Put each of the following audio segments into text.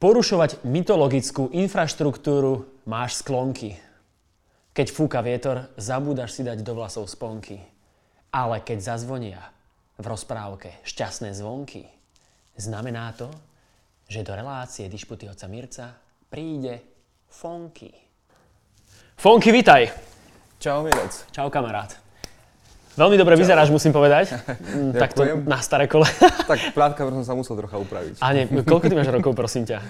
Porušovať mytologickú infraštruktúru máš sklonky. Keď fúka vietor, zabúdaš si dať do vlasov sponky. Ale keď zazvonia v rozprávke šťastné zvonky, znamená to, že do relácie Dišputy oca Mirca príde Fonky. Fonky, vitaj! Čau, Mirec. Čau, kamarát. Veľmi dobre Čau. vyzeráš, musím povedať. Mm, Takto Ďakujem. na staré kole. Tak plátka som sa musel trocha upraviť. A nie, koľko ty máš rokov, prosím ťa?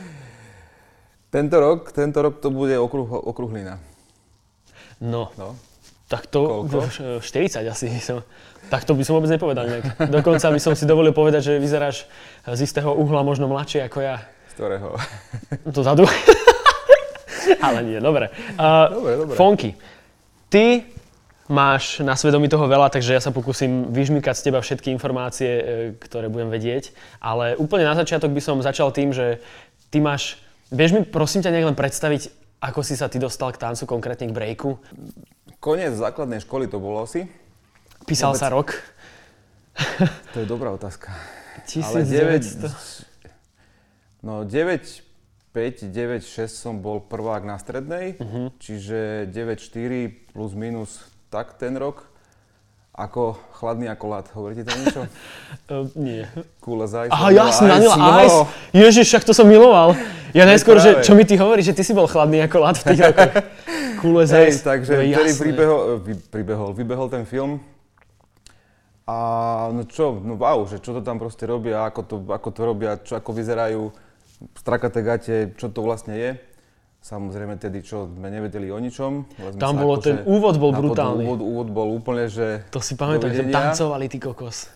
Tento rok, tento rok to bude okruh, okruhlina. No, No. tak to Koľko? v 40 asi som. Tak to by som vôbec nepovedal nejak. Dokonca by som si dovolil povedať, že vyzeráš z istého uhla možno mladšie ako ja. Z ktorého? Dozadu. Ale nie, dobre. Uh, Dobre, dobre. Fonky, ty máš na svedomí toho veľa, takže ja sa pokúsim vyžmykať z teba všetky informácie, e, ktoré budem vedieť. Ale úplne na začiatok by som začal tým, že ty máš... Vieš mi prosím ťa nejak len predstaviť, ako si sa ty dostal k tancu, konkrétne k breaku? Koniec základnej školy to bolo asi. Písal Vôbec- sa rok? To je dobrá otázka. 1900. No 9, 5, 9, 6 som bol prvák na strednej, Mhm. čiže 9, 4 plus minus tak ten rok. Ako chladný ako lat. Hovoríte to niečo? Uh, nie. Cool as ice. Aha, jasne, Vanilla no. Ice. Ježiš, však to som miloval. Ja najskôr, že čo mi ty hovoríš, že ty si bol chladný ako lat v tých rokoch. Cool as ice. takže No, vtedy pribehol, vy, pribehol, vybehol ten film. A no čo, no wow, že čo to tam proste robia, ako to, ako to robia, čo, ako vyzerajú strakaté gate, čo to vlastne je. Samozrejme tedy, čo sme nevedeli o ničom. sme Tam bolo, akože ten úvod bol brutálny. Úvod, úvod bol úplne, že To si pamätám, že tancovali ty kokos.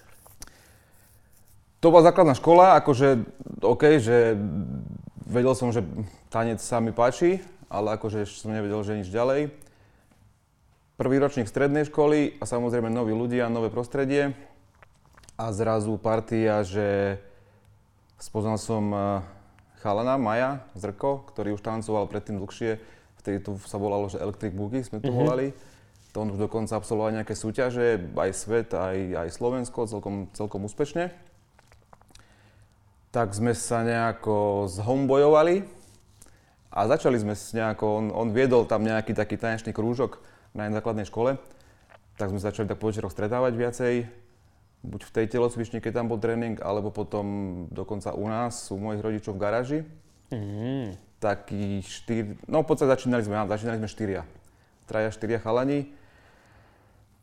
To bola základná škola, akože OK, že vedel som, že tanec sa mi páči, ale akože som nevedel, že nič ďalej. Prvý ročník strednej školy a samozrejme noví ľudia, nové prostredie. A zrazu partia, že spoznal som eh, chalana, Maja Zrko, ktorý už tancoval predtým dlhšie. Vtedy to sa volalo, že Electric Boogie sme to volali. To on už dokonca absolvoval nejaké súťaže, aj svet, aj, aj Slovensko, celkom, celkom úspešne tak sme sa nejako zhombojovali a začali sme s nejako, on, on viedol tam nejaký taký tanečný krúžok na základnej škole, tak sme sa začali tak po večeroch stretávať viacej, buď v tej telocvični, keď tam bol tréning, alebo potom dokonca u nás, u mojich rodičov v garáži. Mm. Taký štyr, no v podstate začínali sme, začínali sme štyria. Traja, štyria chalani.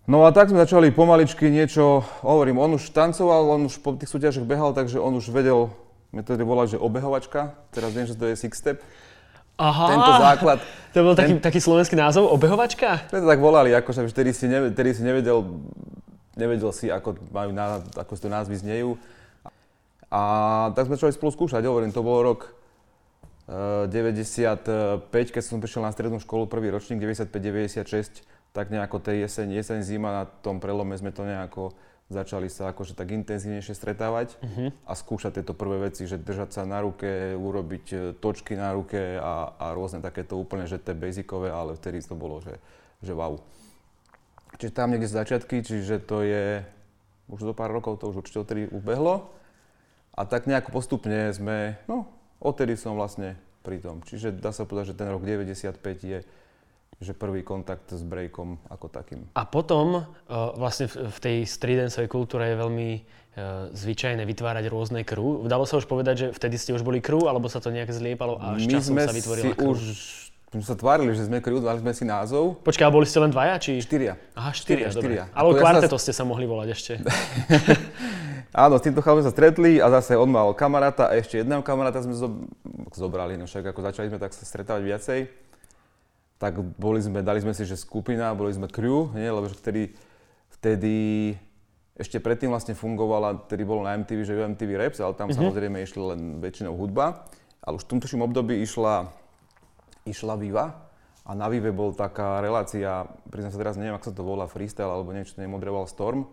No a tak sme začali pomaličky niečo, hovorím, on už tancoval, on už po tých súťažiach behal, takže on už vedel, my to volali, že obehovačka, teraz viem, že to je six step. Aha, Tento základ, to bol taký, taký slovenský názov, obehovačka? sme to tak volali, akože vtedy si, neved, vtedy si nevedel, nevedel si, ako, majú, ná- ako si to názvy znejú. A tak sme začali spolu skúšať, hovorím, to bol rok eh, 95, keď som prišiel na strednú školu, prvý ročník, 95-96, tak nejako tej jeseň, jeseň, zima, na tom prelome sme to nejako začali sa akože tak intenzívnejšie stretávať a skúšať tieto prvé veci, že držať sa na ruke, urobiť eh, točky na ruke a, a rôzne takéto úplne, že tie basicové, ale vtedy to bolo, že, že wow. Čiže tam niekde z začiatky, čiže to je už do pár rokov, to už určite odtedy ubehlo. A tak nejako postupne sme, no, odtedy som vlastne pri tom. Čiže dá sa povedať, že ten rok 95 je že prvý kontakt s breakom ako takým. A potom uh, vlastne v, v tej streetdancovej kultúre je veľmi uh, zvyčajné vytvárať rôzne crew. Dalo sa už povedať, že vtedy ste už boli crew, alebo sa to nejak zliepalo a až My časom sme sa vytvorila si crew? už, my sme sa tvárili, že sme crew, dali sme si názov. Počkaj, a boli ste len dvaja, či? Štyria. Aha, štyria, Štyria, dobre. štyria. Ale Ako ja sa- kvarteto ste sa mohli volať ešte. Áno, s týmto chalom sa stretli a zase on mal kamaráta a ešte jedného kamaráta sme zo- zobrali, no však ako začali sme tak sa stretávať viacej. Tak boli sme, dali sme si, že skupina, boli sme crew, nie? lebo že vtedy, vtedy ešte predtým vlastne fungovala, vtedy bolo na MTV, že MTV Raps, ale tam samozrejme išla len väčšinou hudba. Ale už v tomto období išla, išla Viva a na Vive bol taká relácia, priznám sa teraz, neviem, ako sa to volá, freestyle alebo niečo, nemoderoval Storm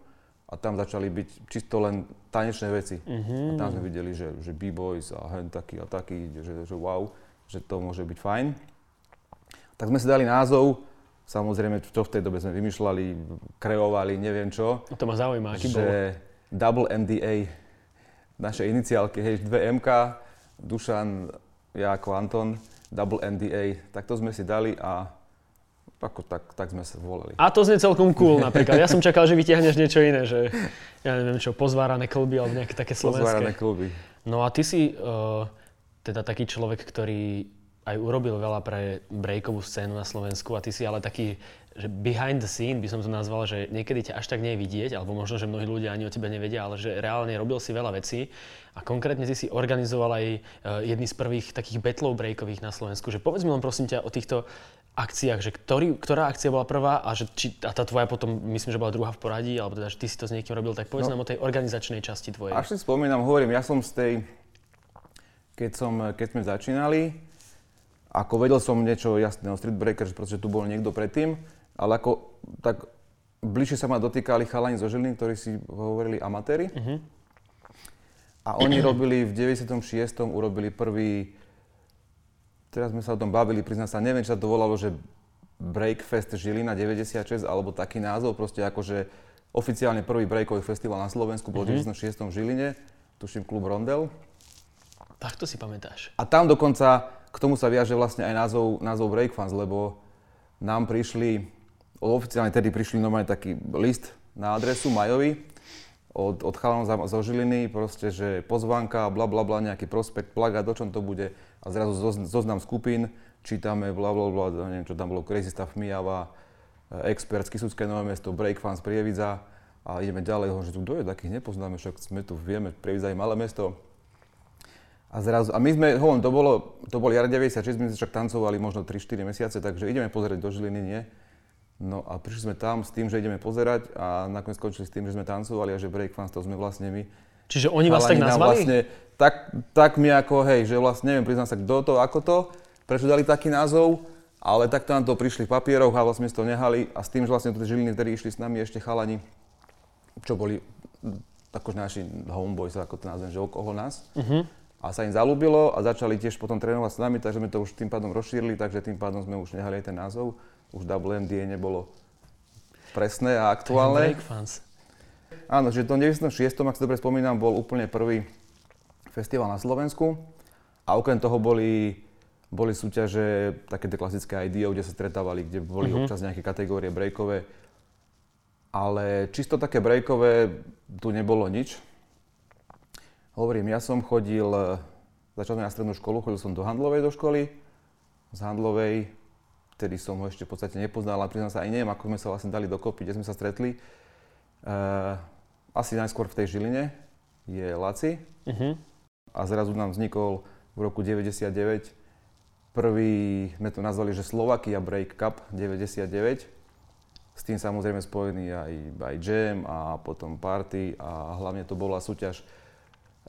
a tam začali byť čisto len tanečné veci. A tam sme videli, že, že B-boys a hen taký a taký, že, že wow, že to môže byť fajn. Tak sme si dali názov, samozrejme, čo v tej dobe sme vymýšľali, kreovali, neviem čo, To ma zaujíma, aký bol. že Double MDA, naše iniciálky, hej, dve MK, Dušan ja ako Anton, double NDA, tak to sme si dali a ako, tak, tak sme sa volali. A to znie celkom cool napríklad. Ja som čakal, že vytiahneš niečo iné, že ja neviem čo, pozvárané klby alebo nejaké také slovenské. Pozvárané kluby. No a ty si uh, teda taký človek, ktorý aj urobil veľa pre breakovú scénu na Slovensku a ty si ale taký, že behind the scene by som to nazval, že niekedy ťa až tak nie je vidieť, alebo možno, že mnohí ľudia ani o tebe nevedia, ale že reálne robil si veľa vecí a konkrétne ty si organizoval aj uh, jedný z prvých takých battlov breakových na Slovensku. Že povedz mi len prosím ťa o týchto akciách, že ktorý, ktorá akcia bola prvá a, že či, a tá tvoja potom, myslím, že bola druhá v poradí, alebo teda, že ty si to s niekým robil, tak povedz no, nám o tej organizačnej časti tvojej. Až si spomínam, hovorím, ja som z tej, keď, som, keď sme začínali, ako vedel som niečo jasné o Street Breakers, pretože tu bol niekto predtým, ale ako tak bližšie sa ma dotýkali chalani zo Žiliny, ktorí si hovorili amatéri. Uh-huh. A oni robili v 96. urobili prvý teraz sme sa o tom bavili, priznám sa, neviem, či sa to volalo, že Breakfest Žilina 96, alebo taký názov, proste akože oficiálne prvý breakový festival na Slovensku bol v 96. v Žiline, tuším klub Rondel. Tak to si pamätáš. A tam dokonca k tomu sa viaže vlastne aj názov, názov Breakfans, lebo nám prišli, oficiálne tedy prišli normálne taký list na adresu Majovi, od, od chalanov zo Žiliny, proste, že pozvánka, bla bla bla, nejaký prospekt, plagát, o čom to bude a zrazu zoznam skupín, čítame bla bla bla, neviem čo tam bolo, Crazy Stuff Mijava, eh, Expert, Kisúcké Nové mesto, Break Fans, Prievidza a ideme ďalej, že tu je, takých nepoznáme, však sme tu, vieme, Prievidza je malé mesto. A zrazu, a my sme, hovorím, to bolo, to bol jar 96, my sme však tancovali možno 3-4 mesiace, takže ideme pozrieť do Žiliny, nie? No a prišli sme tam s tým, že ideme pozerať a nakoniec skončili s tým, že sme tancovali a že breakfans to sme vlastne my. Čiže oni vás tak nazvali? Vlastne, tak, tak mi ako, hej, že vlastne neviem, priznám sa, kto to, ako to, prečo dali taký názov, ale takto nám to prišli v papieroch a vlastne to nehali a s tým, že vlastne tie žiliny, ktorí išli s nami ešte chalani, čo boli takož naši homeboys, ako to nazvem, že okolo nás. Uh-huh. A sa im zalúbilo a začali tiež potom trénovať s nami, takže sme to už tým pádom rozšírili, takže tým pádom sme už nehali aj ten názov už WNDA nebolo presné a aktuálne. Áno, že to 96. ak si dobre spomínam, bol úplne prvý festival na Slovensku a okrem toho boli, boli súťaže také klasické IDO, kde sa stretávali, kde boli uh-huh. občas nejaké kategórie breakové. Ale čisto také breakové tu nebolo nič. Hovorím, ja som chodil, začal som na strednú školu, chodil som do Handlovej do školy, z Handlovej vtedy som ho ešte v podstate nepoznal, ale priznám sa aj neviem, ako sme sa vlastne dali dokopy, kde sme sa stretli. Uh, asi najskôr v tej Žiline je Laci uh-huh. a zrazu nám vznikol v roku 99 prvý, sme to nazvali, že Slovakia Break Cup 99. S tým samozrejme spojený aj, aj jam a potom party a hlavne to bola súťaž.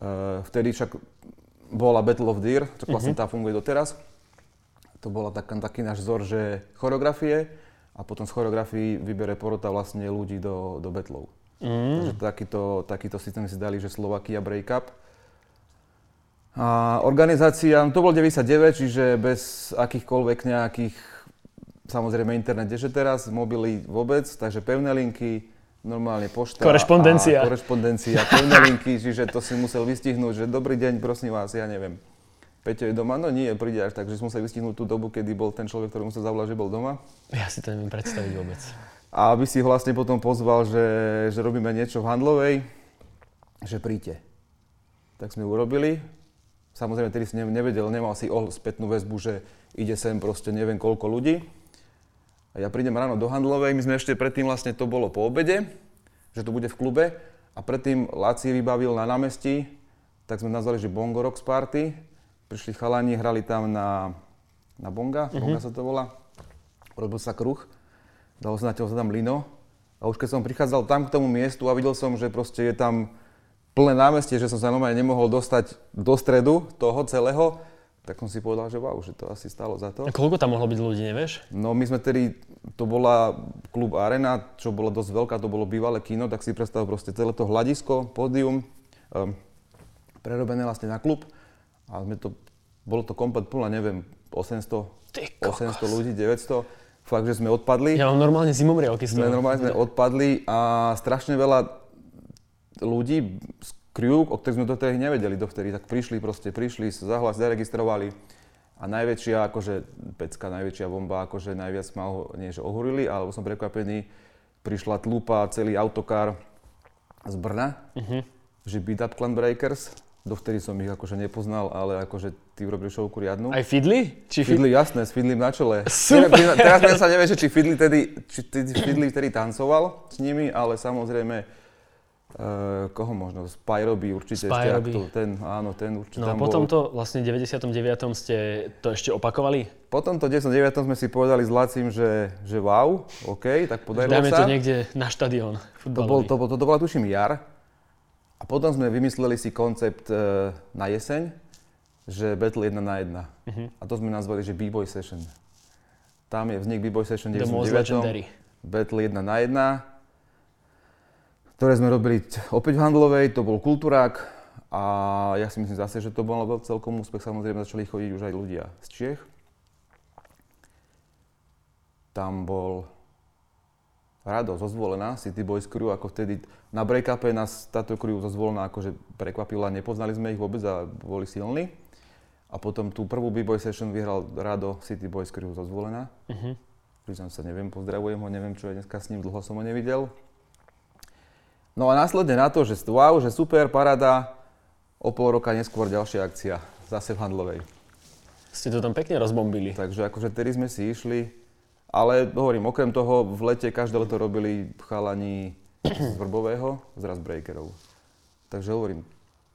Uh, vtedy však bola Battle of Deer, čo vlastne uh-huh. tá funguje doteraz to bola tak, taký náš vzor, že choreografie a potom z choreografií vybere porota vlastne ľudí do, do betlov. Mm. Takže takýto, takýto systém si dali, že Slovakia Break Up. A organizácia, no to bol 99, čiže bez akýchkoľvek nejakých, samozrejme internet že teraz, mobily vôbec, takže pevné linky, normálne pošta. Korešpondencia. A korešpondencia, pevné linky, čiže to si musel vystihnúť, že dobrý deň, prosím vás, ja neviem Peťo je doma? No nie, príde až tak, že sme museli vystihnúť tú dobu, kedy bol ten človek, ktorý musel zavolať, že bol doma. Ja si to neviem predstaviť vôbec. A aby si vlastne potom pozval, že, že robíme niečo v Handlovej, že príďte. Tak sme urobili. Samozrejme, tedy si nevedel, nemal si spätnú väzbu, že ide sem proste neviem koľko ľudí. A ja prídem ráno do Handlovej, my sme ešte predtým vlastne to bolo po obede, že to bude v klube. A predtým Laci vybavil na námestí, tak sme nazvali, že Bongo Rocks Party prišli chalani, hrali tam na, na bonga, uh-huh. bonga sa to volá. Robil sa kruh, dalo sa na teho tam lino. A už keď som prichádzal tam k tomu miestu a videl som, že proste je tam plné námestie, že som sa normálne nemohol dostať do stredu toho celého, tak som si povedal, že wow, že to asi stalo za to. A koľko tam mohlo byť ľudí, nevieš? No my sme tedy, to bola klub Arena, čo bolo dosť veľká, to bolo bývalé kino, tak si predstav proste celé to hľadisko, pódium, um, prerobené vlastne na klub a sme to, bolo to komplet plné, neviem, 800, 800 ľudí, 900. Fakt, že sme odpadli. Ja mám normálne zimomriavky z Sme normálne sme odpadli a strašne veľa ľudí, crew, o ktorých sme dotedy nevedeli dovtedy, tak prišli proste, prišli, zahlas zaregistrovali a najväčšia akože pecka, najväčšia bomba, akože najviac ma, ho, nie že ohorili, alebo som prekvapený, prišla tlupa celý autokár z Brna, uh-huh. že Beat Up Clan Breakers, dovtedy som ich akože nepoznal, ale akože ty urobili šovku riadnu. Aj Fidli? Či Fidli, jasné, s Fidlim na čele. Super. Neviem, teraz sa nevie, že či Fidli tedy, či Fidli tedy tancoval s nimi, ale samozrejme Uh, koho možno? Spyroby určite Spyroby. ešte, ten, áno, ten určite No a potom bol. to vlastne v 99. ste to ešte opakovali? Po tomto 99. sme si povedali s Lacim, že, že wow, OK, tak podarilo Dáme sa. to niekde na štadión To, bol, to, to, to bola tuším jar. A potom sme vymysleli si koncept e, na jeseň, že battle 1 na 1. Mhm. Uh-huh. A to sme nazvali, že B-Boy Session. Tam je vznik B-Boy Session The 99. most legendary. Battle 1 na 1 ktoré sme robili opäť v Handlovej, to bol kulturák a ja si myslím zase, že to bol celkom úspech, samozrejme začali chodiť už aj ľudia z Čiech. Tam bol Rado zozvolená, City Boys Crew, ako vtedy na break-upe nás táto crew zozvolená akože prekvapila, nepoznali sme ich vôbec a boli silní. A potom tú prvú B-Boy session vyhral Rado City Boys Crew zozvolená. Uh-huh. Priznám sa, neviem, pozdravujem ho, neviem, čo je dneska s ním, dlho som ho nevidel. No a následne na to, že wow, že super, parada, o pol roka neskôr ďalšia akcia, zase v Handlovej. Ste to tam pekne rozbombili. Takže akože tedy sme si išli, ale hovorím, okrem toho v lete každé leto robili chalani z Vrbového, z Raz Breakerov. Takže hovorím,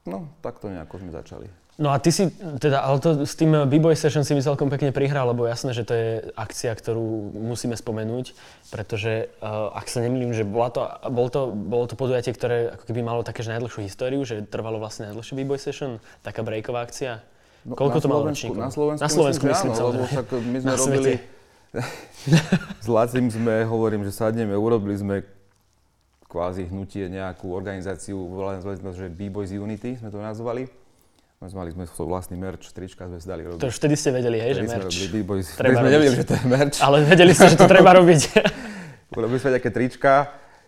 no takto nejako sme začali. No a ty si, teda, ale to s tým B-Boy Session si mi celkom pekne prihral, lebo jasné, že to je akcia, ktorú musíme spomenúť, pretože uh, ak sa nemýlim, že bola to, bol to, bolo to podujatie, ktoré ako keby malo také že najdlhšiu históriu, že trvalo vlastne najdlhšie B-Boy Session, taká breaková akcia. No, Koľko to malo Slovensku- ročníkov? Na Slovensku, Na Slovensku myslím, že áno, lebo však my sme Na robili... svete. S Lacim sme, hovorím, že sadneme, urobili sme kvázi hnutie, nejakú organizáciu, volali sme to, že B-Boys Unity sme to nazvali. My sme mali sme svoj vlastný merch, trička sme si dali robiť. To už vtedy ste vedeli, hej, že Vtedy sme merch. robili B-Boys. Treba sme nevedeli, že to je merch. Ale vedeli ste, že to treba robiť. Urobili sme nejaké trička,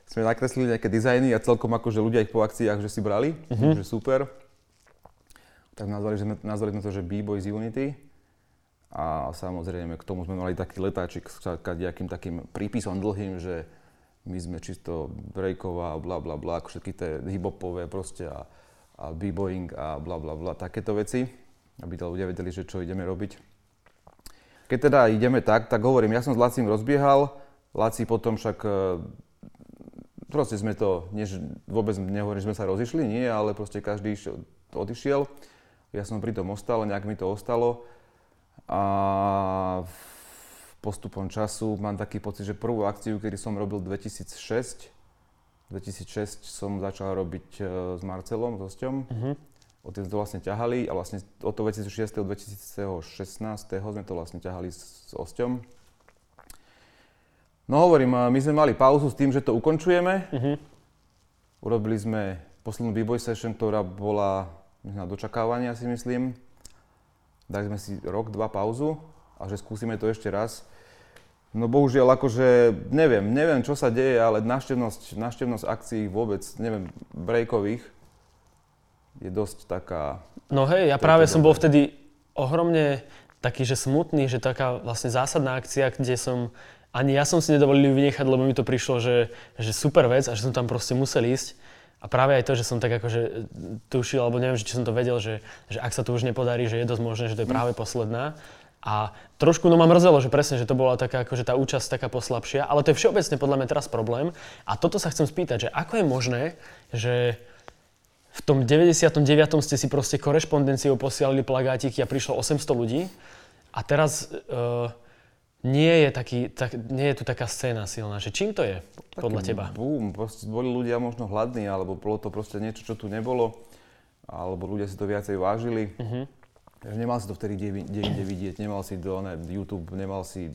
sme nakreslili nejaké dizajny a celkom akože ľudia ich po akciách, že si brali, Mhm. že super. Tak nazvali sme, nazvali sme to, že B-Boys Unity. A samozrejme k tomu sme mali taký letáčik s nejakým takým prípisom dlhým, že my sme čisto breaková, bla bla bla, ako všetky tie hip-hopové proste a, a b-boying a bla bla bla, takéto veci, aby ľudia vedeli, že čo ideme robiť. Keď teda ideme tak, tak hovorím, ja som s Lacim rozbiehal, Laci potom však e, proste sme to, nie, že vôbec nehovorím, že sme sa rozišli, nie, ale proste každý išiel, odišiel. Ja som pri tom ostal, nejak mi to ostalo. A postupom času mám taký pocit, že prvú akciu, kedy som robil 2006, 2006 som začal robiť e, s Marcelom, s Osťom. Mhm. Odtedy sme to vlastne ťahali a vlastne od toho 2006. do 2016. sme to vlastne ťahali s, s Osťom. No hovorím, a my sme mali pauzu s tým, že to ukončujeme. Mhm. Urobili sme poslednú b-boy session, ktorá bola na dočakávanie, si myslím. Dali sme si rok, dva pauzu a že skúsime to ešte raz. No bohužiaľ, akože neviem, neviem čo sa deje, ale návštevnosť, návštevnosť akcií vôbec, neviem, breakových je dosť taká... No hej, ja práve som bol vtedy ohromne taký, že smutný, že taká vlastne zásadná akcia, kde som ani ja som si nedovolil ju vynechať, lebo mi to prišlo, že, že super vec a že som tam proste musel ísť. A práve aj to, že som tak akože tušil, alebo neviem, že či som to vedel, že, že ak sa to už nepodarí, že je dosť možné, že to je práve posledná. A trošku no ma mrzelo, že presne, že to bola taká, akože tá účasť taká poslabšia, ale to je všeobecne podľa mňa teraz problém. A toto sa chcem spýtať, že ako je možné, že v tom 99. ste si proste korešpondenciou posielali plagátiky a prišlo 800 ľudí a teraz uh, nie, je taký, tak, nie je tu taká scéna silná. Že čím to je podľa taký teba? Boom, proste boli ľudia možno hladní, alebo bolo to proste niečo, čo tu nebolo, alebo ľudia si to viacej vážili. Mhm. Takže nemal si to vtedy kde, vidieť, nemal si do, ne, YouTube, nemal si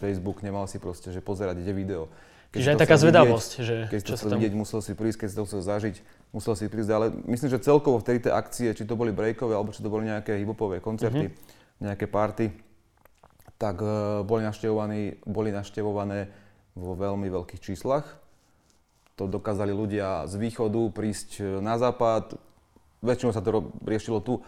Facebook, nemal si proste, že pozerať kde video. Keď Čiže aj taká zvedavosť, že vidieť, keď si to chcel tam... vidieť, musel si prísť, keď si to chcel zažiť, musel si prísť, ale myslím, že celkovo vtedy tie akcie, či to boli breakové, alebo či to boli nejaké hip-hopové koncerty, nejaké party, tak uh, boli, boli navštevované vo veľmi veľkých číslach. to dokázali ľudia z východu prísť na západ. Väčšinou sa to riešilo tu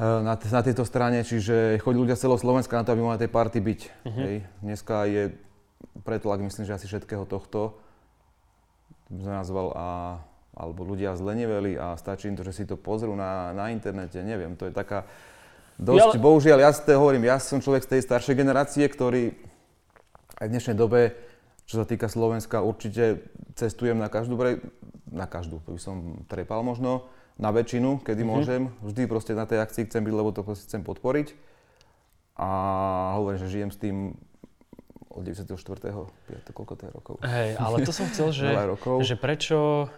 na, na tejto strane, čiže chodili ľudia z celého Slovenska na to, aby mohli tej party byť. Uh-huh. Hej. Dneska je pretlak, myslím, že asi všetkého tohto som nazval a alebo ľudia zleniveli a stačí im to, že si to pozrú na, na internete, neviem, to je taká dosť, ja, bohužiaľ, ja si to hovorím, ja som človek z tej staršej generácie, ktorý aj v dnešnej dobe, čo sa týka Slovenska, určite cestujem na každú, brej, na každú, to by som trepal možno, na väčšinu, kedy mm-hmm. môžem, vždy proste na tej akcii chcem byť, lebo to proste chcem podporiť a hovorím, že žijem s tým od 94. 5. koľko to je rokov. Hej, ale to som chcel, že, že prečo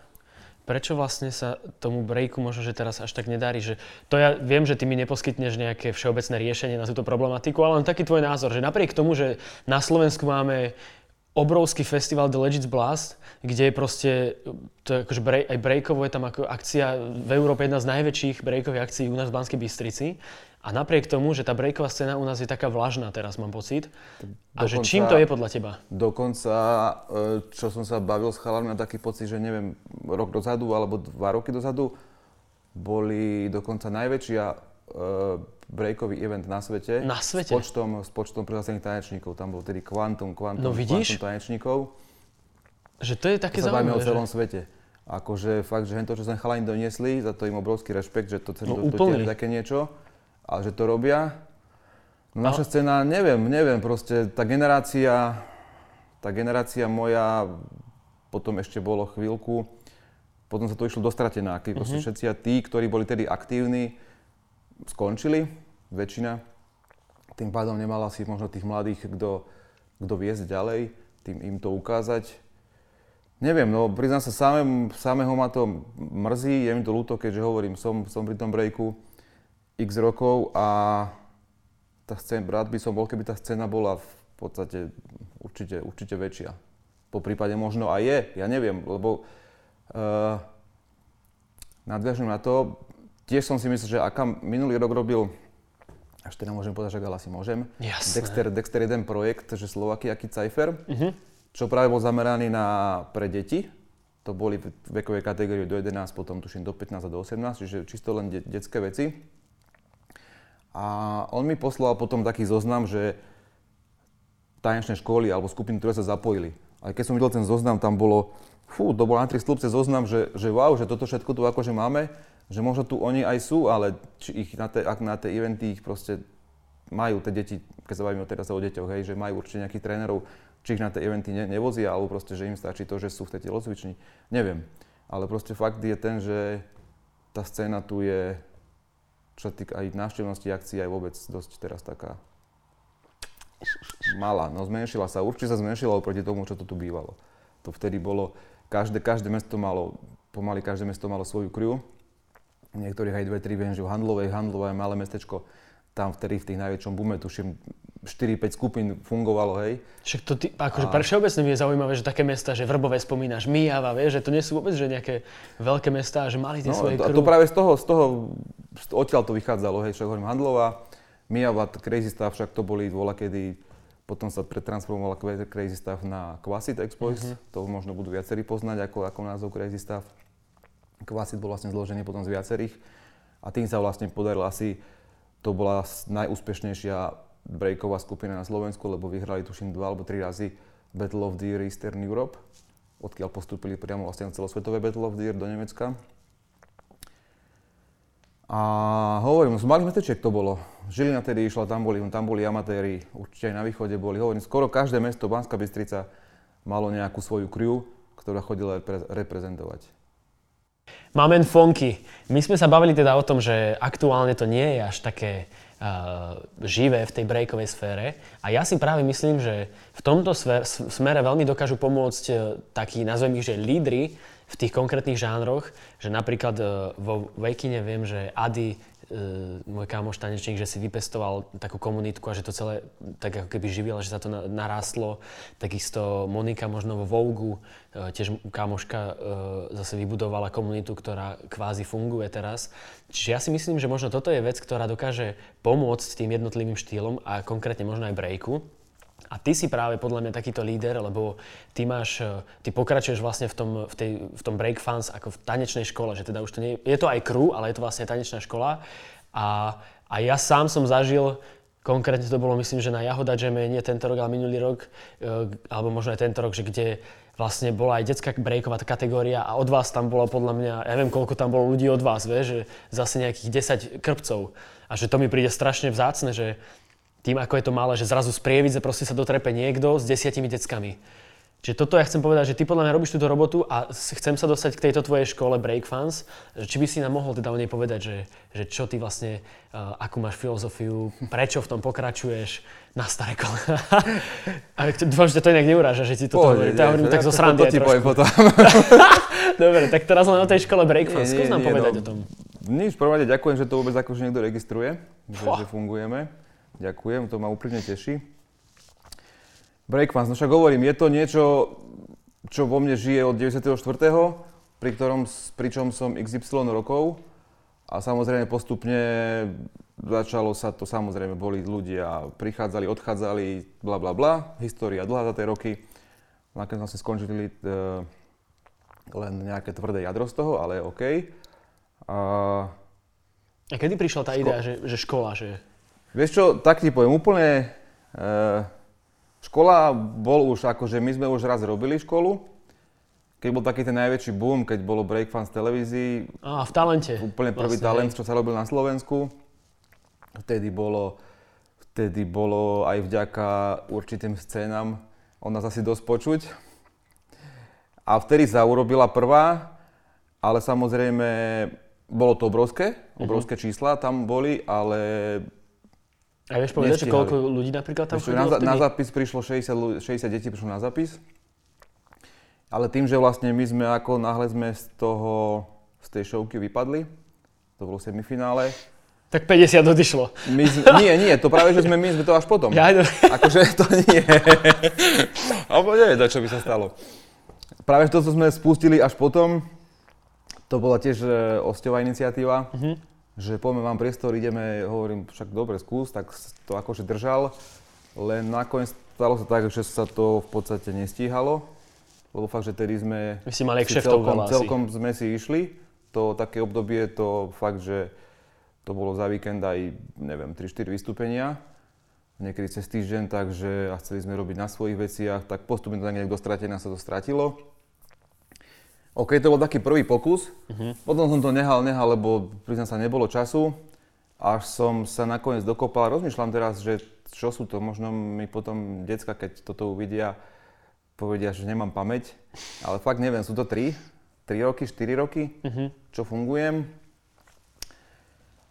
prečo vlastne sa tomu breaku možno, že teraz až tak nedarí, že to ja viem, že ty mi neposkytneš nejaké všeobecné riešenie na túto problematiku, ale len taký tvoj názor, že napriek tomu, že na Slovensku máme obrovský festival The Legends Blast, kde je proste, to je akože break, aj breakovo je tam ako akcia v Európe jedna z najväčších breakových akcií u nás v Banskej Bystrici. A napriek tomu, že tá breaková scéna u nás je taká vlažná teraz, mám pocit. A že čím to je podľa teba? Dokonca, e, čo som sa bavil s chalami, mám taký pocit, že neviem, rok dozadu alebo dva roky dozadu boli dokonca najväčšia uh, breakový event na svete. Na svete? S počtom, s počtom prihlásených tanečníkov. Tam bol tedy kvantum, kvantum, no, vidíš? kvantum tanečníkov. Že to je také to zaujímavé. o celom že... svete. Akože fakt, že to, čo sa chalani doniesli, za to im obrovský rešpekt, že to, no, to, to, také niečo ale že to robia. No, naša scéna, neviem, neviem, proste tá generácia, tá generácia moja, potom ešte bolo chvíľku, potom sa to išlo dostratená, keď uh-huh. všetci a tí, ktorí boli tedy aktívni, skončili, väčšina. Tým pádom nemala si možno tých mladých, kto, kto viesť ďalej, tým im to ukázať. Neviem, no priznám sa, samém, samého ma to mrzí, je mi to ľúto, keďže hovorím, som, som pri tom breaku x rokov a tá scéna, rád by som bol, keby tá scéna bola v podstate určite, určite väčšia. Po prípade možno aj je, ja neviem, lebo uh, nadviažem na to, tiež som si myslel, že aká minulý rok robil, až teda môžem povedať, že ale asi môžem, Jasné. Dexter, Dexter jeden projekt, že Slovaky aký Cypher, uh-huh. čo práve bol zameraný na, pre deti, to boli v vekovej kategórii do 11, potom tuším do 15 a do 18, čiže čisto len de- detské veci. A on mi poslal potom taký zoznam, že tanečné školy alebo skupiny, ktoré sa zapojili. A keď som videl ten zoznam, tam bolo, fú, to bol na tri stĺpce zoznam, že, že wow, že toto všetko tu akože máme, že možno tu oni aj sú, ale či ich na tie, ak na tie eventy ich proste majú tie deti, keď sa bavíme teraz o deťoch, hej, že majú určite nejakých trénerov, či ich na tie eventy ne, nevozia, alebo proste, že im stačí to, že sú v tej telocvični. Neviem. Ale proste fakt je ten, že tá scéna tu je čo sa týka aj návštevnosti akcií, aj vôbec dosť teraz taká malá. No zmenšila sa, určite sa zmenšila oproti tomu, čo to tu bývalo. To vtedy bolo, každé, každé mesto malo, pomaly každé mesto malo svoju kriu. Niektorých aj dve, tri, viem, že v Handlovej, Handlovej malé mestečko, tam vtedy v tých najväčšom bume, tuším, 4-5 skupín fungovalo, hej. Však to ty, akože a... pre všeobecne je zaujímavé, že také mesta, že Vrbové spomínaš, Mijava, vieš, že to nie sú vôbec že nejaké veľké mesta, že mali tie no, svoje to, A to práve z toho, z toho, odtiaľ to vychádzalo, hej, však hovorím Handlová, Mijava, Crazy Staff, však to boli voľa kedy, potom sa pretransformovala Crazy Staff na Quasit Exploits, mm-hmm. to možno budú viacerí poznať ako, ako názov Crazy Staff. Quasit bol vlastne zložený potom z viacerých a tým sa vlastne podarilo asi, to bola najúspešnejšia breaková skupina na Slovensku, lebo vyhrali tuším dva alebo tri razy Battle of Year Eastern Europe, odkiaľ postúpili priamo vlastne na celosvetové Battle of Year do Nemecka. A hovorím, z malých mestečiek to bolo. Žilina tedy išla, tam boli, tam boli amatéri, určite aj na východe boli. Hovorím, skoro každé mesto, Banská Bystrica, malo nejakú svoju crew, ktorá chodila repre- reprezentovať. Máme Fonky. My sme sa bavili teda o tom, že aktuálne to nie je až také živé v tej breakovej sfére. A ja si práve myslím, že v tomto smere veľmi dokážu pomôcť e, takí, nazvem ich, že lídry v tých konkrétnych žánroch, že napríklad e, vo Wakine viem, že Adi uh, môj kámoš tanečník, že si vypestoval takú komunitku a že to celé tak ako keby živilo, že sa to narástlo. Takisto Monika možno vo Vogu, uh, tiež kámoška uh, zase vybudovala komunitu, ktorá kvázi funguje teraz. Čiže ja si myslím, že možno toto je vec, ktorá dokáže pomôcť tým jednotlivým štýlom a konkrétne možno aj breaku. A ty si práve podľa mňa takýto líder, lebo ty máš, e, ty pokračuješ vlastne v tom, v tej, v tom break fans ako v tanečnej škole, že teda už to nie, je to aj crew, ale je to vlastne tanečná škola. A, a ja sám som zažil, konkrétne to bolo myslím, že na Jahoda Jame, nie tento rok, ale minulý rok, e, alebo možno aj tento rok, že kde vlastne bola aj detská breaková kategória a od vás tam bolo podľa mňa, ja neviem koľko tam bolo ľudí od vás, vie, že zase nejakých 10 krpcov. A že to mi príde strašne vzácne, že tým, ako je to malé, že zrazu z prievidze proste sa dotrepe niekto s desiatimi deckami. Čiže toto ja chcem povedať, že ty podľa mňa robíš túto robotu a chcem sa dostať k tejto tvojej škole Breakfans. Či by si nám mohol teda o nej povedať, že, že čo ty vlastne, uh, akú máš filozofiu, prečo v tom pokračuješ na staré kole. a dúfam, že to inak neuráža, že ti toto hovorím. Ja hovorím tak zo srandy. To ti poviem potom. Dobre, tak teraz len o tej škole Breakfans. Skús nám nie, povedať no, o tom. Nič, prvom rade ďakujem, že to vôbec akože niekto registruje, že, že fungujeme. Ďakujem, to ma úplne teší. Breakfast, no však hovorím, je to niečo, čo vo mne žije od 94. pri ktorom, pričom som XY rokov a samozrejme postupne začalo sa to, samozrejme boli ľudia, prichádzali, odchádzali, bla bla bla, história dlhá za tie roky. Nakoniec sme skončili uh, len nejaké tvrdé jadro z toho, ale OK. A, a kedy prišla tá ško- idea, že, že škola, že Vieš čo, tak ti poviem, úplne e, škola bol už, akože my sme už raz robili školu, keď bol taký ten najväčší boom, keď bolo Breakfans televízii. A v talente. Úplne prvý vlastne, talent, čo sa robil na Slovensku. Vtedy bolo, vtedy bolo aj vďaka určitým scénam on nás asi dosť počuť. A vtedy sa urobila prvá, ale samozrejme bolo to obrovské, obrovské uh-huh. čísla tam boli, ale a vieš povedať, že koľko ľudí napríklad tam chodilo na, na zápis prišlo 60, 60 detí prišlo na zápis. Ale tým, že vlastne my sme ako náhle sme z toho, z tej showky vypadli, to bolo semifinále. Tak 50 odišlo. My, nie, nie, to práve, že sme my, sme to až potom. Ja, no. Akože to nie. Alebo neviem, čo by sa stalo. Práve to, čo sme spustili až potom, to bola tiež e, osťová iniciatíva. Uh-huh že poďme vám priestor, ideme, hovorím, však dobre, skús, tak to akože držal. Len nakoniec stalo sa tak, že sa to v podstate nestíhalo, lebo fakt, že tedy sme Vy si mali si celkom, celkom sme si išli. To také obdobie, to fakt, že to bolo za víkend aj, neviem, 3-4 vystúpenia, niekedy cez týždeň, takže a chceli sme robiť na svojich veciach, tak postupne to tak nejak do stratenia sa to stratilo. OK, to bol taký prvý pokus. Uh-huh. Potom som to nehal, nehal, lebo priznám sa, nebolo času. Až som sa nakoniec dokopal. Rozmýšľam teraz, že čo sú to, možno mi potom decka, keď toto uvidia, povedia, že nemám pamäť. Ale fakt neviem, sú to 3, 3 roky, 4 roky, uh-huh. čo fungujem.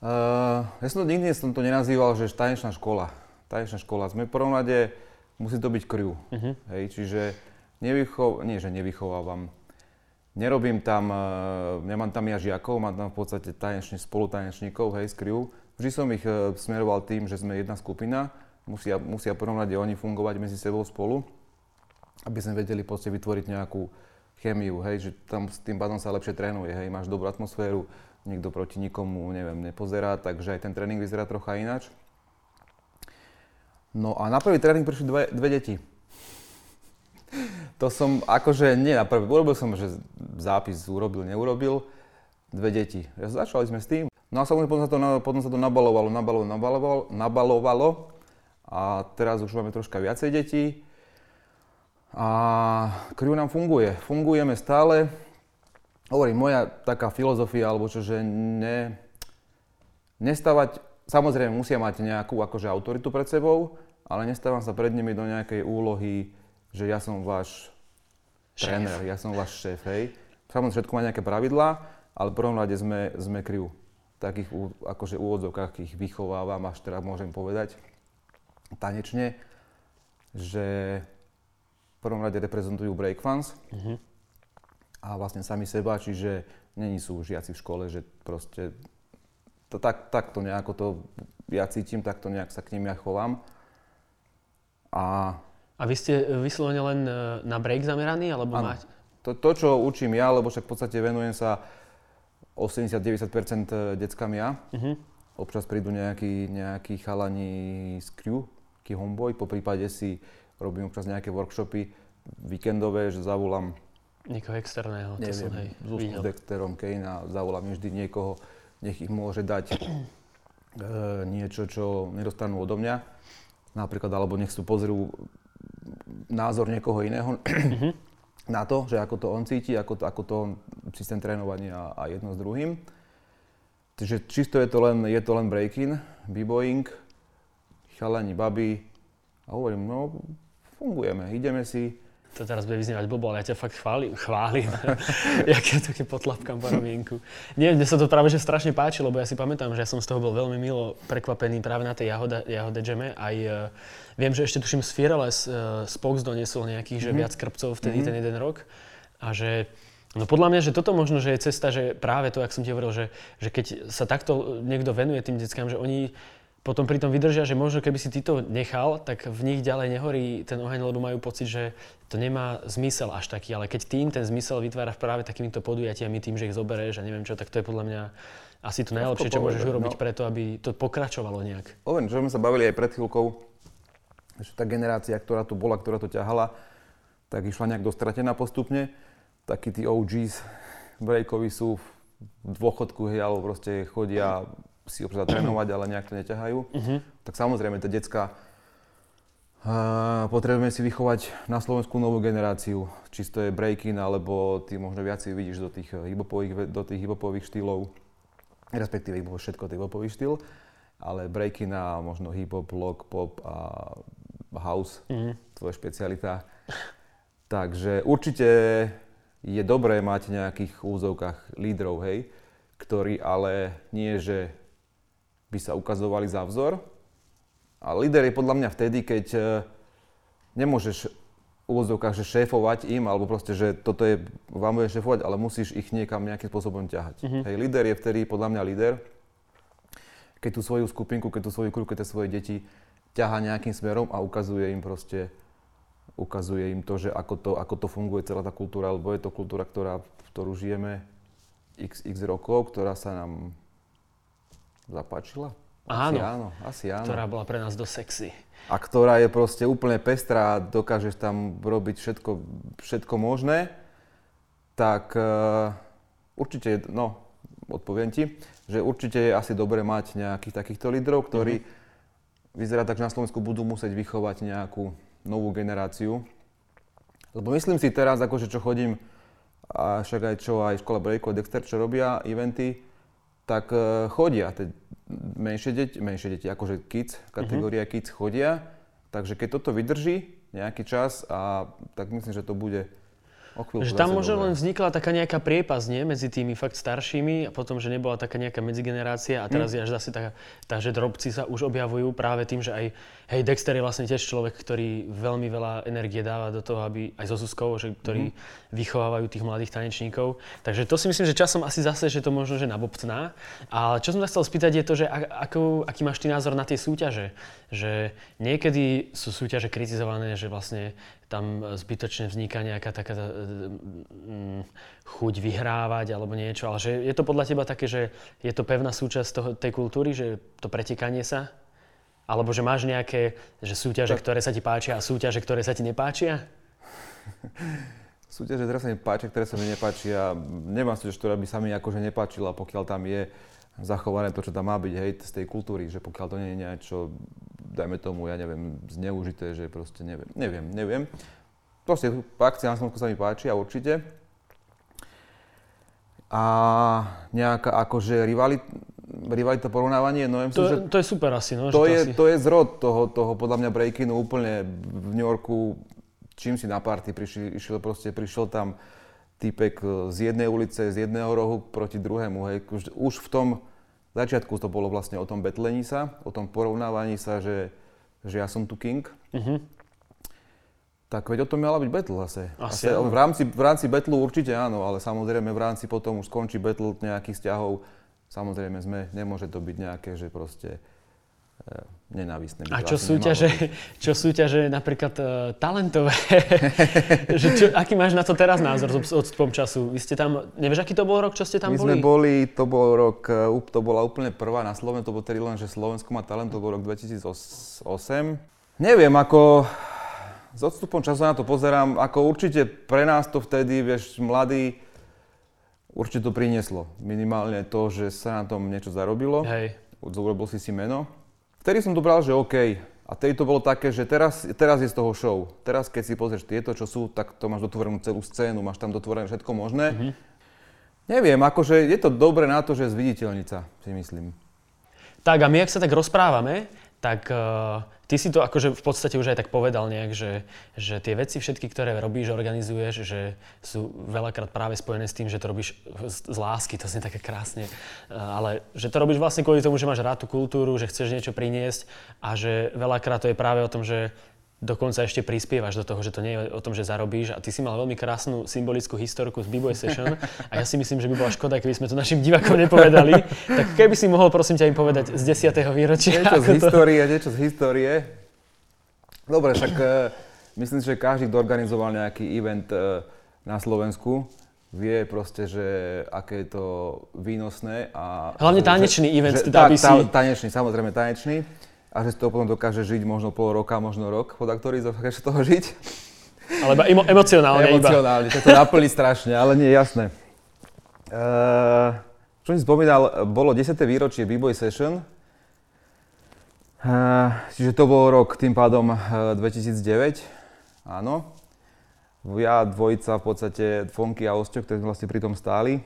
Uh, ja som to nikdy som to nenazýval, že tanečná škola. Tanečná škola. Sme v prvom rade, musí to byť crew. Uh-huh. Hej, čiže nevychov, nie, že nevychovávam, Nerobím tam, e, nemám tam ja žiakov, mám tam v podstate tanečne, spolutanečníkov, hej, z crew. Vždy som ich e, smeroval tým, že sme jedna skupina, musia, musia rade oni fungovať medzi sebou spolu, aby sme vedeli proste vytvoriť nejakú chemiu, hej, že tam s tým pádom sa lepšie trénuje, hej, máš dobrú atmosféru, nikto proti nikomu, neviem, nepozerá, takže aj ten tréning vyzerá trocha ináč. No a na prvý tréning prišli dve, dve deti to som akože nie na prvý, urobil som, že zápis urobil, neurobil, dve deti. Začali sme s tým. No a samozrejme potom sa to, potom sa to nabalovalo, nabalovalo, nabalovalo, nabalovalo a teraz už máme troška viacej detí. A kriu nám funguje. Fungujeme stále. Hovorím, moja taká filozofia, alebo čo, že ne, nestávať, samozrejme musia mať nejakú akože autoritu pred sebou, ale nestávam sa pred nimi do nejakej úlohy, že ja som váš šéf. tréner, ja som váš šéf, hej. Samozrejme, všetko má nejaké pravidlá, ale v prvom rade sme, sme kriu. Takých akože úvodzovkách ich vychovávam, až teda môžem povedať tanečne, že v prvom rade reprezentujú breakfans uh-huh. a vlastne sami seba, čiže není sú žiaci v škole, že proste to, tak, tak to nejako to ja cítim, tak to nejak sa k nim ja chovám. A a vy ste e, vyslovene len e, na break zameraní, alebo ano. máte? To, to, čo učím ja, lebo však v podstate venujem sa 80-90% e, deckám ja. Uh-huh. Občas prídu nejakí, nejakí chalani z crew, taký homeboy, po prípade si robím občas nejaké workshopy víkendové, že zavolám Niekoho externého, to som hej, s Dexterom, Kane a zavolám vždy niekoho, nech ich môže dať e, niečo, čo nedostanú odo mňa. Napríklad, alebo nech si pozrú názor niekoho iného na to, že ako to on cíti, ako to, ako to systém trénovania a jedno s druhým. Takže čisto je to len, je to len break-in, b-boying, chalani, baby a hovorím, no fungujeme, ideme si, to teraz bude vyznievať blbo, ale ja ťa fakt chválim, chválim, ja také potlapkám po ramienku. Nie, mne sa to práve že strašne páčilo, lebo ja si pamätám, že ja som z toho bol veľmi milo prekvapený práve na tej jahode, jahode džeme. Aj uh, viem, že ešte tuším z Fiereles uh, Spox doniesol nejakých, mm-hmm. že mhm. viac krpcov vtedy mm-hmm. ten jeden rok. A že No podľa mňa, že toto možno, že je cesta, že práve to, ak som ti hovoril, že, že keď sa takto niekto venuje tým deckám, že oni potom pri tom vydržia, že možno keby si ty to nechal, tak v nich ďalej nehorí ten oheň, lebo majú pocit, že to nemá zmysel až taký. Ale keď tým ten zmysel vytváraš práve takýmito podujatiami, tým, že ich zoberieš a neviem čo, tak to je podľa mňa asi to najlepšie, čo môžeš urobiť no. preto, aby to pokračovalo nejak. Oven, čo sme sa bavili aj pred chvíľkou, že tá generácia, ktorá tu bola, ktorá to ťahala, tak išla nejak dostratená postupne. Takí tí OGs breakoví sú v dôchodku, hej, alebo proste chodia si občas trénovať, ale nejak to neťahajú. Uh-huh. Tak samozrejme, tie decka uh, potrebujeme si vychovať na Slovensku novú generáciu. Čisto je breaking, alebo ty možno viac vidíš do tých hiphopových, do tých hiphopových štýlov, respektíve všetko tých hiphopový štýl, ale breaking a možno hip-hop, rock, pop a house, uh-huh. tvoja špecialita. Takže určite je dobré mať nejakých úzovkách lídrov, hej, ktorí ale nie, že by sa ukazovali za vzor. A líder je podľa mňa vtedy, keď e, nemôžeš úvodzovkách, že šéfovať im, alebo proste, že toto je, vám bude šéfovať, ale musíš ich niekam nejakým spôsobom ťahať. Mm-hmm. Hej, líder je vtedy podľa mňa líder, keď tú svoju skupinku, keď tú svoju kruh, keď tie svoje deti ťaha nejakým smerom a ukazuje im proste, ukazuje im to, že ako to, ako to funguje celá tá kultúra, lebo je to kultúra, ktorá, v ktorú žijeme x, x rokov, ktorá sa nám zapáčila? Asi áno, asi áno. Ktorá bola pre nás dosť sexy. A ktorá je proste úplne pestrá, dokážeš tam robiť všetko, všetko možné, tak uh, určite, no, odpoviem ti, že určite je asi dobre mať nejakých takýchto lídrov, ktorí mm-hmm. vyzerá tak, že na Slovensku budú musieť vychovať nejakú novú generáciu. Lebo myslím si teraz, akože čo chodím, a však aj čo aj škola Breako, Dexter, čo robia eventy, tak uh, chodia. Te menšie deti, menšie deti, akože kids, kategória uh-huh. kids chodia. Takže keď toto vydrží nejaký čas, a tak myslím, že to bude O že tam možno len vznikla taká nejaká priepas, nie? Medzi tými fakt staršími a potom, že nebola taká nejaká medzigenerácia a teraz mm. je až zase tá, tá, že drobci sa už objavujú práve tým, že aj, hej, Dexter je vlastne tiež človek, ktorý veľmi veľa energie dáva do toho, aby aj so Zuzkou, že, ktorí mm. vychovávajú tých mladých tanečníkov. Takže to si myslím, že časom asi zase, že to možno, že nabobtná. Ale čo som sa chcel spýtať je to, že ako, aký máš ty názor na tie súťaže? Že niekedy sú súťaže kritizované, že vlastne tam zbytočne vzniká nejaká taká mm, chuť vyhrávať alebo niečo, ale že je to podľa teba také, že je to pevná súčasť toho, tej kultúry, že to pretekanie sa? Alebo že máš nejaké že súťaže, tak. ktoré sa ti páčia a súťaže, ktoré sa ti nepáčia? súťaže, ktoré sa mi páčia, ktoré sa mi nepáčia. Nemám súťaž, ktorá by sa mi akože nepáčila, pokiaľ tam je zachované to, čo tam má byť, hej, z tej kultúry, že pokiaľ to nie je niečo, dajme tomu, ja neviem, zneužité, že proste neviem, neviem, neviem. Proste akcia na Slovensku sa mi páči a určite. A nejaká akože rivalit, rivalita porovnávanie, no myslím, to, že... To je super asi, no. To, je, asi... to je zrod toho, toho podľa mňa breakinu úplne v New Yorku, čím si na party prišiel, išiel proste, prišiel tam týpek z jednej ulice, z jedného rohu proti druhému, hej. Už, už v tom začiatku to bolo vlastne o tom betlení sa, o tom porovnávaní sa, že, že ja som tu king. Uh-huh. Tak veď o tom mala byť battle zase. Asi Asi, v, rámci, v rámci battlu určite áno, ale samozrejme v rámci potom už skončí battle nejakých vzťahov. Samozrejme sme, nemôže to byť nejaké, že proste e, nenávistné. A čo súťaže, čo súťaže napríklad uh, talentové? že čo, aký máš na to teraz názor s odstupom času? Vy ste tam, nevieš, aký to bol rok, čo ste tam My boli? sme boli, to bol rok, e, to bola úplne prvá na Slovensku, to bol tedy len, že Slovensko má talent, to bol rok 2008. Neviem, ako s odstupom času na to pozerám, ako určite pre nás to vtedy, vieš, mladí, určite to prinieslo. Minimálne to, že sa na tom niečo zarobilo. Hej. Urobil si si meno. Vtedy som to bral, že OK. A vtedy to bolo také, že teraz, teraz je z toho show. Teraz, keď si pozrieš tieto, čo sú, tak to máš dotvorenú celú scénu, máš tam dotvorené všetko možné. Mm-hmm. Neviem, akože je to dobre na to, že je zviditeľnica, si myslím. Tak a my, ak sa tak rozprávame, tak uh, ty si to akože v podstate už aj tak povedal nejak, že, že tie veci všetky, ktoré robíš, organizuješ, že sú veľakrát práve spojené s tým, že to robíš z, z lásky, to znie také krásne, uh, ale že to robíš vlastne kvôli tomu, že máš rád tú kultúru, že chceš niečo priniesť a že veľakrát to je práve o tom, že dokonca ešte prispievaš do toho, že to nie je o tom, že zarobíš. A ty si mal veľmi krásnu symbolickú historku z B-Boy Session a ja si myslím, že by bola škoda, keby sme to našim divákom nepovedali. Tak keby si mohol, prosím ťa, im povedať z 10. výročia. Niečo z histórie, to... niečo z histórie. Dobre, však uh, myslím, že každý, kto organizoval nejaký event uh, na Slovensku, vie proste, že aké je to výnosné. A, Hlavne tanečný že, event, že, teda tak, si... tanečný, samozrejme tanečný a že z toho potom dokáže žiť možno pol roka, možno rok, podaktorí dokáže z toho žiť. Ale iba emo- emocionálne, emocionálne iba. to naplní strašne, ale nie, jasné. Uh, čo si spomínal, bolo 10. výročie B-Boy Session, uh, čiže to bol rok tým pádom uh, 2009, áno. Ja, dvojica, v podstate Fonky a Osťo, ktorí sme vlastne pri tom stáli,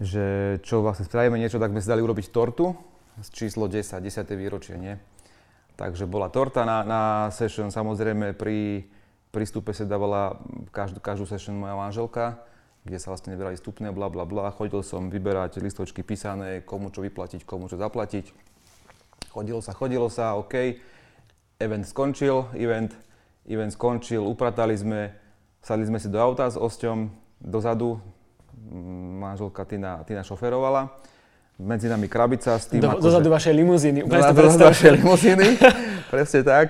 že čo vlastne spravíme niečo, tak sme si dali urobiť tortu, číslo 10, 10. výročie, nie? Takže bola torta na, na session, samozrejme pri prístupe sa dávala každú, každú session moja manželka, kde sa vlastne neberali stupne, bla bla bla. Chodil som vyberať listočky písané, komu čo vyplatiť, komu čo zaplatiť. Chodilo sa, chodilo sa, OK. Event skončil, event, event skončil, upratali sme, sadli sme si do auta s osťom, dozadu, manželka Tina, Tina šoferovala medzi nami krabica s tým... Do, akože, dozadu vašej limuzíny. Úplne dozadu, dozadu vašej limuzíny, presne tak.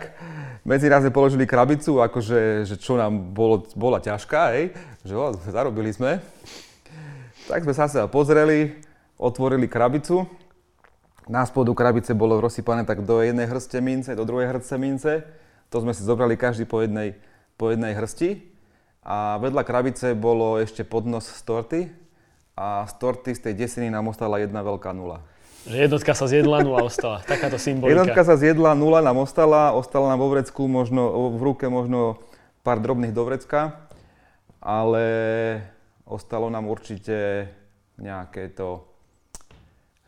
Medzi nás sme položili krabicu, akože, že čo nám bolo, bola ťažká, hej, že o, zarobili sme. Tak sme sa sa pozreli, otvorili krabicu. Na spodu krabice bolo rozsypané tak do jednej hrste mince, do druhej hrste mince. To sme si zobrali každý po jednej, po jednej hrsti. A vedľa krabice bolo ešte podnos z torty, a z torty z tej desiny nám ostala jedna veľká nula. Že jednotka sa zjedla, nula ostala. Takáto symbolika. Jednotka sa zjedla, nula nám ostala. Ostala nám vo vrecku možno, v ruke možno pár drobných do vrecka. Ale ostalo nám určite nejaké to...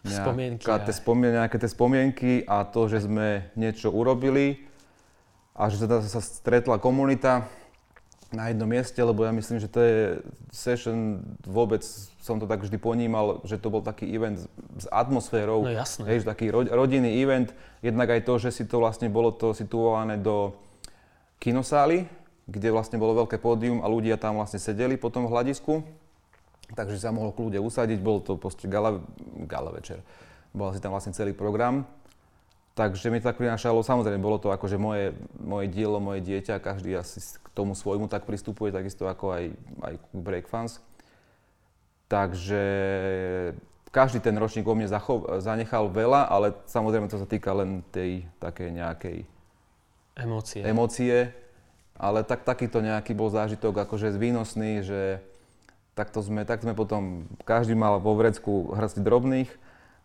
Spomienky. Nejaké, spomien, nejaké tie spomienky a to, že sme niečo urobili a že sa stretla komunita na jednom mieste, lebo ja myslím, že to je session vôbec som to tak vždy ponímal, že to bol taký event s atmosférou. No jasné. Hej, taký rodinný event. Jednak aj to, že si to vlastne bolo to situované do kinosály, kde vlastne bolo veľké pódium a ľudia tam vlastne sedeli po tom hľadisku. Takže sa mohol kľude usadiť, bol to proste gala, gala večer. Bol si tam vlastne celý program. Takže mi to tak prinášalo, samozrejme, bolo to akože moje, moje dielo, moje dieťa, každý asi k tomu svojmu tak pristupuje, takisto ako aj, aj Breakfans. Takže každý ten ročník o mne zachov, zanechal veľa, ale samozrejme to sa týka len tej takej nejakej emócie. emócie. Ale tak, takýto nejaký bol zážitok akože výnosný, že takto sme, tak sme potom, každý mal vo vrecku hrsti drobných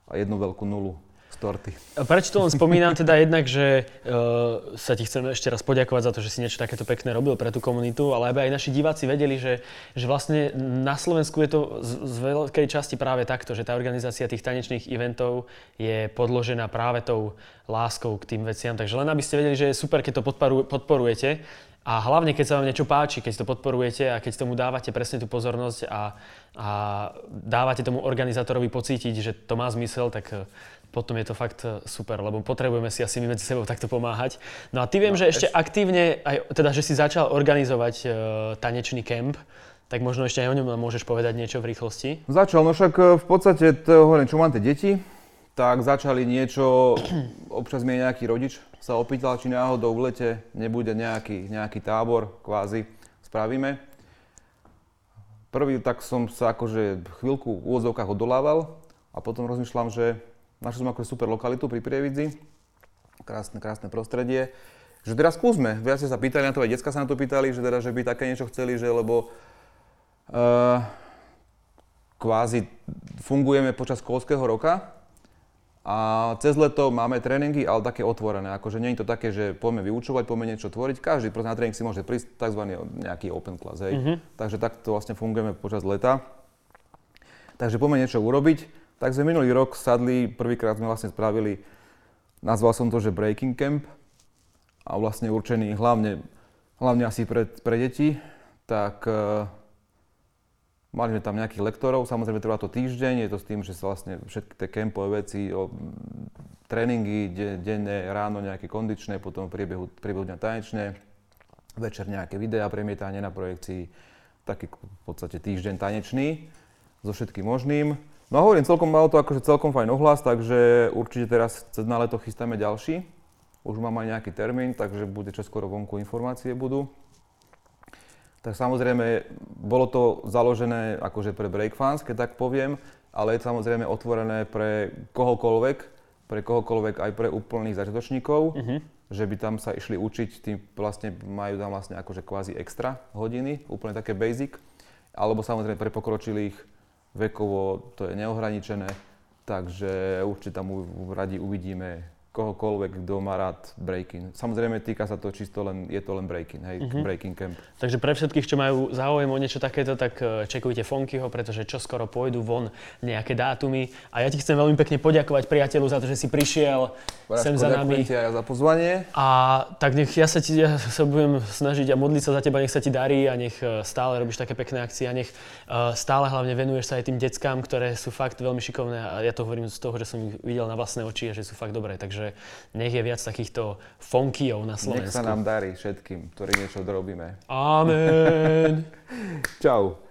a jednu veľkú nulu torty. Prečo to len spomínam teda jednak, že uh, sa ti chcem ešte raz poďakovať za to, že si niečo takéto pekné robil pre tú komunitu, ale aby aj naši diváci vedeli, že, že vlastne na Slovensku je to z, z veľkej časti práve takto, že tá organizácia tých tanečných eventov je podložená práve tou láskou k tým veciam. Takže len aby ste vedeli, že je super, keď to podporu, podporujete a hlavne, keď sa vám niečo páči, keď to podporujete a keď tomu dávate presne tú pozornosť a, a dávate tomu organizátorovi pocítiť, že to má zmysel, tak potom je to fakt e, super, lebo potrebujeme si asi my medzi sebou takto pomáhať. No a ty viem, no, že ešte eš... aktívne, aj, teda, že si začal organizovať uh, tanečný kemp, tak možno ešte aj o ňom môžeš povedať niečo v rýchlosti? Začal, no však e, v podstate, to hovorím, čo mám tie deti, tak začali niečo, občas mi nejaký rodič sa opýtal, či náhodou v lete nebude nejaký, nejaký tábor, kvázi, spravíme. Prvý tak som sa akože chvíľku v úvodzovkách odolával a potom rozmýšľam, že Našli sme ako super lokalitu pri Prievidzi. krásne, krásne prostredie. Že teraz skúsme, viac sa pýtali na to, aj detská sa na to pýtali, že, teda, že by také niečo chceli, že lebo uh, kvázi fungujeme počas školského roka, a cez leto máme tréningy, ale také otvorené. Akože nie je to také, že poďme vyučovať, poďme niečo tvoriť. Každý na tréning si môže prísť tzv. nejaký open class. Hej. Mm-hmm. Takže takto vlastne fungujeme počas leta. Takže poďme niečo urobiť. Tak sme minulý rok sadli, prvýkrát sme vlastne spravili, nazval som to, že Breaking Camp. A vlastne určený hlavne, hlavne asi pre, pre deti. Tak Mali sme tam nejakých lektorov, samozrejme trvá to týždeň, je to s tým, že sa vlastne všetky tie kempové veci, o, tréningy de, denne, ráno nejaké kondičné, potom v priebehu, priebehu dňa tanečné, večer nejaké videá, premietanie na projekcii, taký v podstate týždeň tanečný so všetkým možným. No a hovorím, celkom malo to akože celkom fajn ohlas, takže určite teraz cez na leto chystáme ďalší. Už mám aj nejaký termín, takže bude čoskoro vonku informácie budú. Tak samozrejme, bolo to založené akože pre breakfans, keď tak poviem, ale je samozrejme otvorené pre kohokoľvek, pre kohokoľvek aj pre úplných začiatočníkov, uh-huh. že by tam sa išli učiť, tým vlastne majú tam vlastne akože kvázi extra hodiny, úplne také basic, alebo samozrejme pre pokročilých vekovo to je neohraničené, takže určite tam radi uvidíme kohokoľvek, kto má rád breaking. Samozrejme, týka sa to čisto len, je to len breaking, hej, uh-huh. breaking camp. Takže pre všetkých, čo majú záujem o niečo takéto, tak e, čekujte Fonkyho, pretože čo skoro pôjdu von nejaké dátumy. A ja ti chcem veľmi pekne poďakovať priateľu za to, že si prišiel Boráško, sem za nami. Ti aj za pozvanie. A tak nech ja sa, ti, ja sa budem snažiť a modliť sa za teba, nech sa ti darí a nech e, stále robíš také pekné akcie a nech uh, stále hlavne venuješ sa aj tým deckám, ktoré sú fakt veľmi šikovné a ja to hovorím z toho, že som ich videl na vlastné oči a že sú fakt dobré. Takže nech je viac takýchto fonkyov na Slovensku. Nech sa nám darí všetkým, ktorí niečo dorobíme. Amen. Čau.